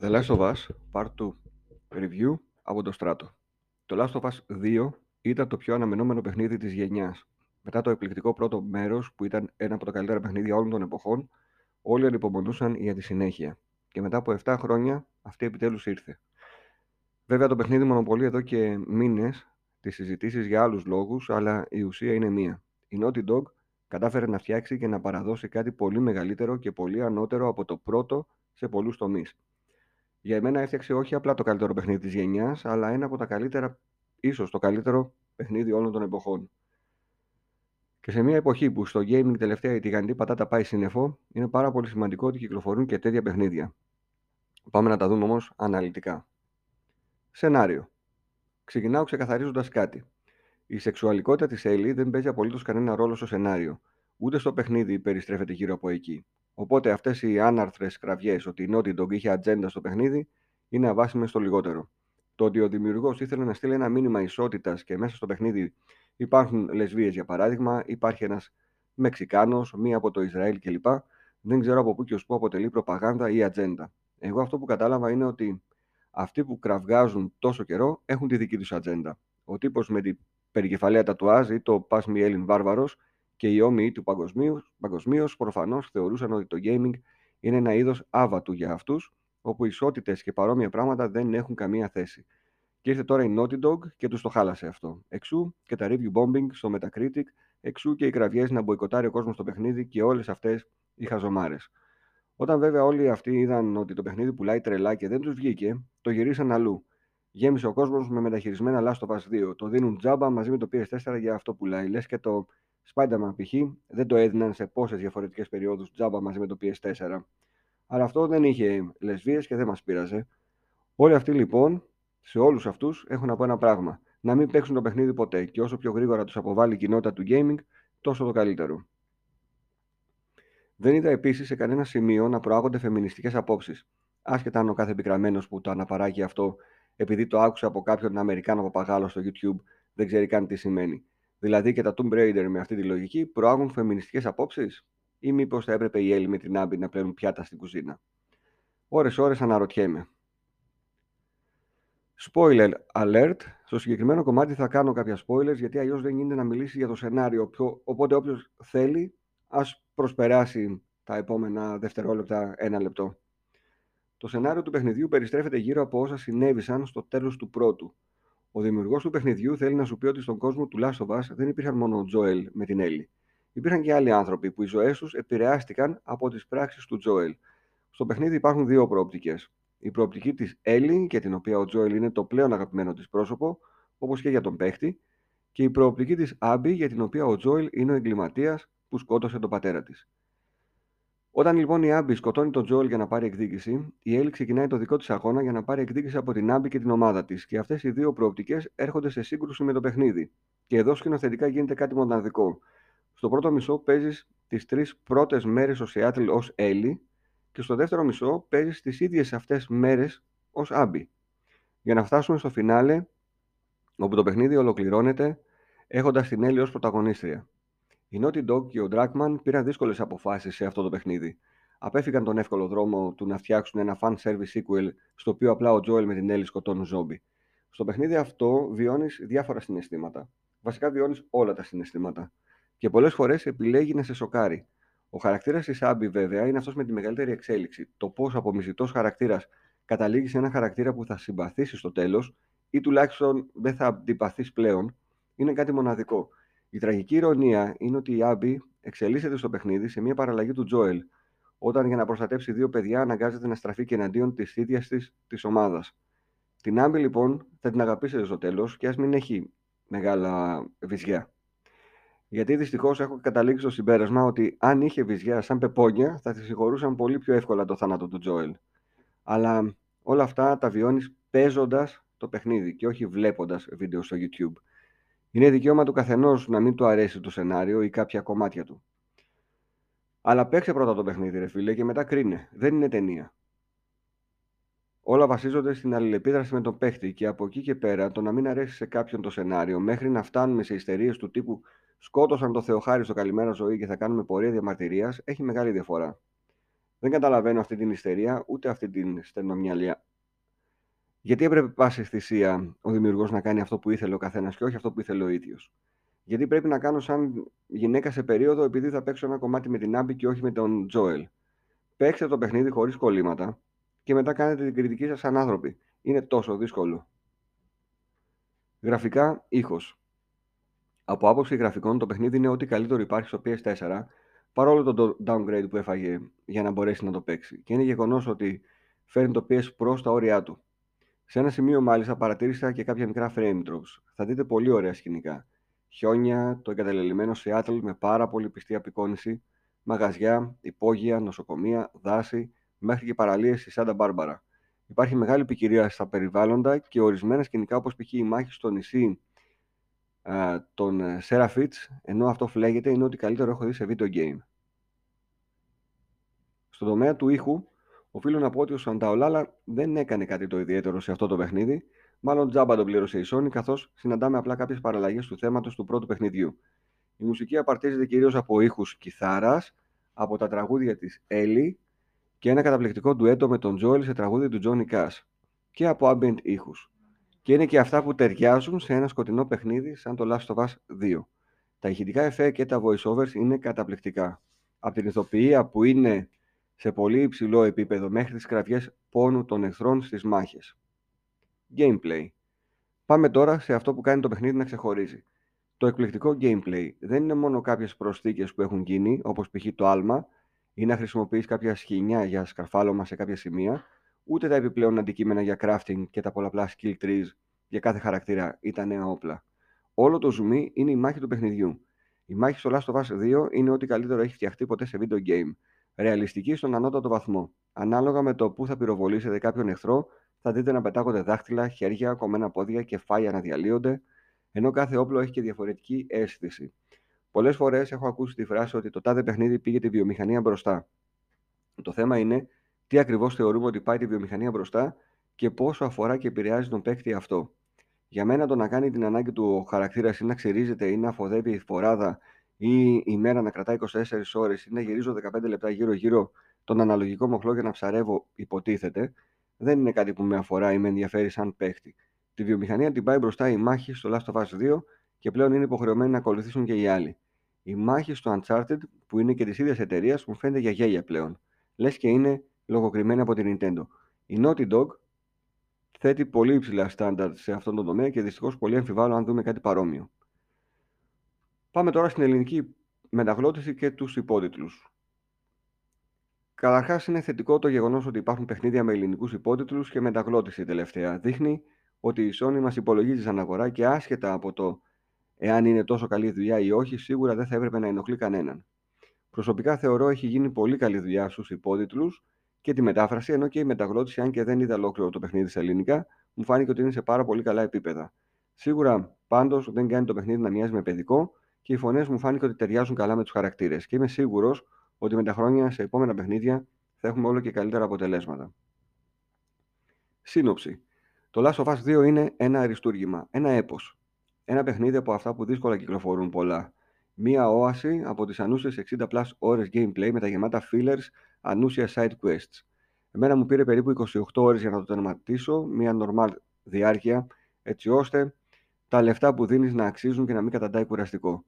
The Last of Us Part 2 Review από το Στράτο. Το Last of Us 2 ήταν το πιο αναμενόμενο παιχνίδι της γενιάς. Μετά το εκπληκτικό πρώτο μέρος που ήταν ένα από τα καλύτερα παιχνίδια όλων των εποχών, όλοι ανυπομονούσαν για τη συνέχεια. Και μετά από 7 χρόνια αυτή επιτέλους ήρθε. Βέβαια το παιχνίδι μονοπολεί εδώ και μήνες τις συζητήσεις για άλλους λόγους, αλλά η ουσία είναι μία. Η Naughty Dog κατάφερε να φτιάξει και να παραδώσει κάτι πολύ μεγαλύτερο και πολύ ανώτερο από το πρώτο σε πολλούς τομείς. Για εμένα έφτιαξε όχι απλά το καλύτερο παιχνίδι της γενιάς, αλλά ένα από τα καλύτερα, ίσως το καλύτερο παιχνίδι όλων των εποχών. Και σε μια εποχή που στο gaming τελευταία η τηγανιτή πατάτα πάει σύννεφο, είναι πάρα πολύ σημαντικό ότι κυκλοφορούν και τέτοια παιχνίδια. Πάμε να τα δούμε όμως αναλυτικά. Σενάριο. Ξεκινάω ξεκαθαρίζοντας κάτι. Η σεξουαλικότητα της Έλλη δεν παίζει απολύτως κανένα ρόλο στο σενάριο. Ούτε στο παιχνίδι περιστρέφεται γύρω από εκεί. Οπότε αυτές οι άναρθρες κραυγές ότι η Naughty Dog είχε ατζέντα στο παιχνίδι είναι αβάσιμες στο λιγότερο. Το ότι ο δημιουργός ήθελε να στείλει ένα μήνυμα ισότητας και μέσα στο παιχνίδι υπάρχουν λεσβείες για παράδειγμα, υπάρχει ένας Μεξικάνος, μία από το Ισραήλ κλπ. Δεν ξέρω από πού και ως πού αποτελεί προπαγάνδα ή ατζέντα. Εγώ αυτό που κατάλαβα είναι ότι αυτοί που κραυγάζουν τόσο καιρό έχουν τη δική τους ατζέντα. Ο τύπος με την περικεφαλαία τατουάζ ή το Pass Me Έλλην Βάρβαρος και οι όμοιοι του παγκοσμίως προφανώς θεωρούσαν ότι το gaming είναι ένα είδος άβατου για αυτούς, όπου ισότητες και παρόμοια πράγματα δεν έχουν καμία θέση. Και ήρθε τώρα η Naughty Dog και τους το χάλασε αυτό. Εξού και τα review bombing στο Metacritic, εξού και οι κραυγές να μποϊκοτάρει ο κόσμος στο παιχνίδι και όλες αυτές οι χαζομάρες. Όταν βέβαια όλοι αυτοί είδαν ότι το παιχνίδι πουλάει τρελά και δεν τους βγήκε, το γυρίσαν αλλού. Γέμισε ο κόσμος με μεταχειρισμένα Last of Us 2. Το δίνουν τζάμπα μαζί με το PS4 για αυτό πουλάει. Λες και το Spider-Man π.χ. δεν το έδιναν σε πόσες διαφορετικές περιόδους τζάμπα μαζί με το PS4. Αλλά αυτό δεν είχε λεσβείες και δεν μας πείραζε. Όλοι αυτοί λοιπόν, σε όλους αυτούς, έχουν από ένα πράγμα. Να μην παίξουν το παιχνίδι ποτέ και όσο πιο γρήγορα τους αποβάλει η κοινότητα του gaming, τόσο το καλύτερο. Δεν είδα επίσης σε κανένα σημείο να προάγονται φεμινιστικές απόψεις. Άσχετα αν ο κάθε επικραμένο που το αναπαράγει αυτό, επειδή το άκουσε από κάποιον Αμερικάνο παπαγάλο στο YouTube, δεν ξέρει καν τι σημαίνει. Δηλαδή και τα Tomb Raider με αυτή τη λογική προάγουν φεμινιστικές απόψεις, ή μήπως θα έπρεπε οι Έλλη με την Άμπη να πλένουν πιάτα στην κουζίνα; Ώρε-ώρε αναρωτιέμαι. Spoiler alert. Στο συγκεκριμένο κομμάτι θα κάνω κάποια spoilers γιατί αλλιώς δεν γίνεται να μιλήσει για το σενάριο. Οπότε όποιος θέλει, ας προσπεράσει τα επόμενα δευτερόλεπτα ένα λεπτό. Το σενάριο του παιχνιδιού περιστρέφεται γύρω από όσα συνέβησαν στο τέλος του πρώτου. Ο δημιουργός του παιχνιδιού θέλει να σου πει ότι στον κόσμο του Last of Us δεν υπήρχαν μόνο ο Τζόελ με την Έλλη. Υπήρχαν και άλλοι άνθρωποι που οι ζωές τους επηρεάστηκαν από τις πράξεις του Τζόελ. Στο παιχνίδι υπάρχουν δύο προοπτικές. Η προοπτική της Έλλη, για την οποία ο Τζόελ είναι το πλέον αγαπημένο της πρόσωπο, όπως και για τον παίχτη, και η προοπτική της Άμπη, για την οποία ο Τζόελ είναι ο εγκληματίας που σκότωσε τον πατέρα της. Όταν λοιπόν η Άμπη σκοτώνει τον Τζόελ για να πάρει εκδίκηση, η Έλλη ξεκινάει το δικό της αγώνα για να πάρει εκδίκηση από την Άμπη και την ομάδα της. Και αυτές οι δύο προοπτικές έρχονται σε σύγκρουση με το παιχνίδι. Και εδώ σκηνοθετικά γίνεται κάτι μοναδικό. Στο πρώτο μισό παίζεις τις τρεις πρώτες μέρες ο Σιάτλ ως Έλλη και στο δεύτερο μισό παίζεις τις ίδιες αυτές μέρες ως Άμπη. Για να φτάσουμε στο φινάλε, όπου το παιχνίδι ολοκληρώνεται έχοντας την Έλλη ως πρωταγωνίστρια. Η Naughty Dog και ο Dragman πήραν δύσκολες αποφάσεις σε αυτό το παιχνίδι. Απέφυγαν τον εύκολο δρόμο του να φτιάξουν ένα fan service sequel στο οποίο απλά ο Joel με την Ellie σκοτώνουν ζόμπι. Στο παιχνίδι αυτό βιώνεις διάφορα συναισθήματα. Βασικά βιώνεις όλα τα συναισθήματα. Και πολλές φορές επιλέγει να σε σοκάρει. Ο χαρακτήρας της Abby, βέβαια, είναι αυτός με τη μεγαλύτερη εξέλιξη. Το πώς από μισητό χαρακτήρας καταλήγει σε ένα χαρακτήρα που θα συμπαθήσει στο τέλος ή τουλάχιστον δεν θα αντιπαθείς πλέον, είναι κάτι μοναδικό. Η τραγική ηρωνία είναι ότι η Άμπη εξελίσσεται στο παιχνίδι σε μια παραλλαγή του Τζόελ, όταν για να προστατεύσει δύο παιδιά αναγκάζεται να στραφεί και εναντίον της ίδιας της της ομάδας. Την Άμπη λοιπόν θα την αγαπήσετε στο τέλος και ας μην έχει μεγάλα βυζιά. Γιατί δυστυχώς έχω καταλήξει στο συμπέρασμα ότι αν είχε βυζιά σαν πεπόνια θα τη συγχωρούσαν πολύ πιο εύκολα το θάνατο του Τζόελ. Αλλά όλα αυτά τα βιώνεις παίζοντας το παιχνίδι και όχι βλέποντας βίντεο στο YouTube. Είναι δικαίωμα του καθενός να μην του αρέσει το σενάριο ή κάποια κομμάτια του. Αλλά παίξε πρώτα το παιχνίδι, ρε φίλε, και μετά κρίνε. Δεν είναι ταινία. Όλα βασίζονται στην αλληλεπίδραση με τον παίχτη και από εκεί και πέρα το να μην αρέσει σε κάποιον το σενάριο μέχρι να φτάνουμε σε ιστερίες του τύπου σκότωσαν το Θεοχάρη στο καλημέρα ζωή και θα κάνουμε πορεία διαμαρτυρίας έχει μεγάλη διαφορά. Δεν καταλαβαίνω αυτή την ιστερία, ούτε αυτή την στενομυαλία. Γιατί έπρεπε πάση θυσία ο δημιουργός να κάνει αυτό που ήθελε ο καθένας και όχι αυτό που ήθελε ο ίδιος; Γιατί πρέπει να κάνω σαν γυναίκα σε περίοδο επειδή θα παίξω ένα κομμάτι με την Άμπη και όχι με τον Τζόελ. Παίξτε το παιχνίδι χωρίς κολλήματα και μετά κάνετε την κριτική σας σαν άνθρωποι. Είναι τόσο δύσκολο. Γραφικά, ήχος. Από άποψη γραφικών, το παιχνίδι είναι ό,τι καλύτερο υπάρχει στο PS4, παρόλο το downgrade που έφαγε για να μπορέσει να το παίξει. Και είναι γεγονός ότι φέρνει το PS Pro στα όρια του. Σε ένα σημείο, μάλιστα, παρατήρησα και κάποια μικρά frame drops. Θα δείτε πολύ ωραία σκηνικά. Χιόνια, το εγκαταλελειμμένο Seattle με πάρα πολύ πιστή απεικόνηση, μαγαζιά, υπόγεια, νοσοκομεία, δάση, μέχρι και παραλίες στη Σάντα Μπάρμπαρα. Υπάρχει μεγάλη ποικιλία στα περιβάλλοντα και ορισμένα σκηνικά όπως π.χ. η μάχη στο νησί α, των Σέραφιτς, ενώ αυτό φλέγεται, είναι ότι καλύτερο έχω δει σε video game. Στον τομέα του ήχου, οφείλω να πω ότι ο Σανταολάλα δεν έκανε κάτι το ιδιαίτερο σε αυτό το παιχνίδι, μάλλον τζάμπα τον πλήρωσε η Sony, καθώς συναντάμε απλά κάποιες παραλλαγές του θέματος του πρώτου παιχνιδιού. Η μουσική απαρτίζεται κυρίως από ήχους κιθάρας, από τα τραγούδια της Ellie και ένα καταπληκτικό ντουέτο με τον Joel σε τραγούδι του Johnny Cash και από ambient ήχους. Και είναι και αυτά που ταιριάζουν σε ένα σκοτεινό παιχνίδι σαν το Last of Us 2. Τα ηχητικά εφέ και τα voiceovers είναι καταπληκτικά. Από την ηθοποιία που είναι σε πολύ υψηλό επίπεδο μέχρι τις κραυγές πόνου των εχθρών στις μάχες. Gameplay. Πάμε τώρα σε αυτό που κάνει το παιχνίδι να ξεχωρίζει. Το εκπληκτικό gameplay δεν είναι μόνο κάποιες προσθήκες που έχουν γίνει, όπως π.χ. το άλμα, ή να χρησιμοποιείς κάποια σχοινιά για σκαρφάλωμα σε κάποια σημεία, ούτε τα επιπλέον αντικείμενα για crafting και τα πολλαπλά skill trees για κάθε χαρακτήρα ή τα νέα όπλα. Όλο το ζουμί είναι η μάχη του παιχνιδιού. Η μάχη στο Last of Us 2 είναι ό,τι καλύτερο έχει φτιαχτεί ποτέ σε video game. Ρεαλιστική στον ανώτατο βαθμό. Ανάλογα με το που θα πυροβολήσετε κάποιον εχθρό, θα δείτε να πετάγονται δάχτυλα, χέρια, κομμένα πόδια και φάλια να διαλύονται, ενώ κάθε όπλο έχει και διαφορετική αίσθηση. Πολλές φορές έχω ακούσει τη φράση ότι το τάδε παιχνίδι πήγε τη βιομηχανία μπροστά. Το θέμα είναι τι ακριβώς θεωρούμε ότι πάει τη βιομηχανία μπροστά και πόσο αφορά και επηρεάζει τον παίκτη αυτό. Για μένα το να κάνει την ανάγκη του ο χαρακτήρας ή να ξυρίζεται ή να αφοδεύει η φοράδα ή η μέρα να κρατάει 24 ώρες ή να γυρίζω 15 λεπτά γύρω-γύρω τον αναλογικό μοχλό για να ψαρεύω, υποτίθεται, δεν είναι κάτι που με αφορά ή με ενδιαφέρει σαν παίχτη. Τη βιομηχανία την πάει μπροστά η μάχη στο Last of Us 2 και πλέον είναι υποχρεωμένοι να ακολουθήσουν και οι άλλοι. Η μάχη στο Uncharted, που είναι και της ίδιας εταιρείας, μου φαίνεται για γέλια πλέον. Λες και είναι λογοκριμένη από την Nintendo. Η Naughty Dog θέτει πολύ υψηλά στάνταρτ σε αυτόν τον τομέα και δυστυχώς πολύ αμφιβάλλω αν δούμε κάτι παρόμοιο. Πάμε τώρα στην ελληνική μεταγλώτηση και τους υπότιτλους. Καταρχάς, είναι θετικό το γεγονός ότι υπάρχουν παιχνίδια με ελληνικούς υπότιτλους και μεταγλώτηση τελευταία. Δείχνει ότι η Sony μας υπολογίζει σαν αγορά και άσχετα από το εάν είναι τόσο καλή δουλειά ή όχι, σίγουρα δεν θα έπρεπε να ενοχλεί κανέναν. Προσωπικά θεωρώ έχει γίνει πολύ καλή δουλειά στους υπότιτλους και τη μετάφραση, ενώ και η μεταγλώτηση, αν και δεν είδα ολόκληρο το παιχνίδι σε ελληνικά, μου φάνηκε ότι είναι σε πάρα πολύ καλά επίπεδα. Σίγουρα πάντως δεν κάνει το παιχνίδι να μοιάζει με παιδικό και οι φωνές μου φάνηκε ότι ταιριάζουν καλά με τους χαρακτήρες και είμαι σίγουρος ότι με τα χρόνια σε επόμενα παιχνίδια θα έχουμε όλο και καλύτερα αποτελέσματα. Σύνοψη. Το Last of Us 2 είναι ένα αριστούργημα, ένα έπος. Ένα παιχνίδι από αυτά που δύσκολα κυκλοφορούν πολλά. Μία όαση από τις ανούσιες 60 plus ώρες gameplay με τα γεμάτα fillers, ανούσια side quests. Εμένα μου πήρε περίπου 28 ώρες για να το τερματίσω, μία normal διάρκεια, έτσι ώστε τα λεφτά που δίνεις να αξίζουν και να μην καταντάει κουραστικό.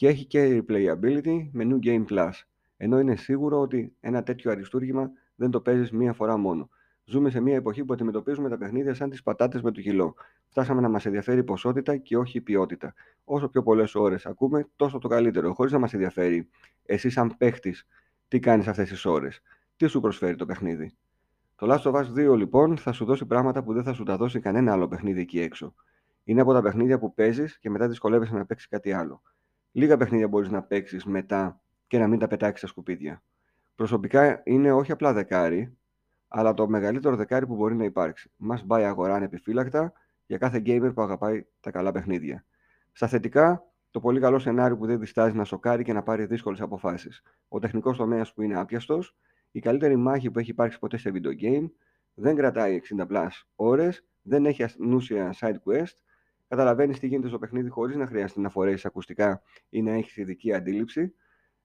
Και έχει και replayability με New Game Plus. Ενώ είναι σίγουρο ότι ένα τέτοιο αριστούργημα δεν το παίζεις μία φορά μόνο. Ζούμε σε μια εποχή που αντιμετωπίζουμε τα παιχνίδια σαν τις πατάτες με το κιλό. Φτάσαμε να μας ενδιαφέρει η ποσότητα και όχι η ποιότητα. Όσο πιο πολλές ώρες ακούμε, τόσο το καλύτερο, χωρίς να μας ενδιαφέρει εσύ, σαν παίχτης, τι κάνεις αυτές τις ώρες; Τι σου προσφέρει το παιχνίδι; Το Last of Us 2 λοιπόν θα σου δώσει πράγματα που δεν θα σου τα δώσει κανένα άλλο παιχνίδι εκεί έξω. Είναι από τα παιχνίδια που παίζεις και μετά δυσκολεύεσαι να παίξεις κάτι άλλο. Λίγα παιχνίδια μπορείς να παίξεις μετά και να μην τα πετάξεις στα σκουπίδια. Προσωπικά είναι όχι απλά δεκάρι, αλλά το μεγαλύτερο δεκάρι που μπορεί να υπάρξει. Μα πάει αγορά ανεπιφύλακτα για κάθε gamer που αγαπάει τα καλά παιχνίδια. Στα θετικά, το πολύ καλό σενάριο που δεν διστάζει να σοκάρει και να πάρει δύσκολες αποφάσεις. Ο τεχνικός τομέας που είναι άπιαστος, η καλύτερη μάχη που έχει υπάρξει ποτέ σε video game, δεν κρατάει 60 plus ώρες, δεν έχει ανούσια side quest, καταλαβαίνεις τι γίνεται στο παιχνίδι χωρίς να χρειάζεται να φορέσεις ακουστικά ή να έχεις ειδική αντίληψη.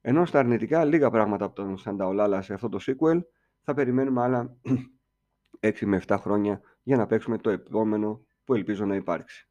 Ενώ στα αρνητικά, λίγα πράγματα από τον Σανταολάλα σε αυτό το sequel θα περιμένουμε άλλα 6 με 7 χρόνια για να παίξουμε το επόμενο που ελπίζω να υπάρξει.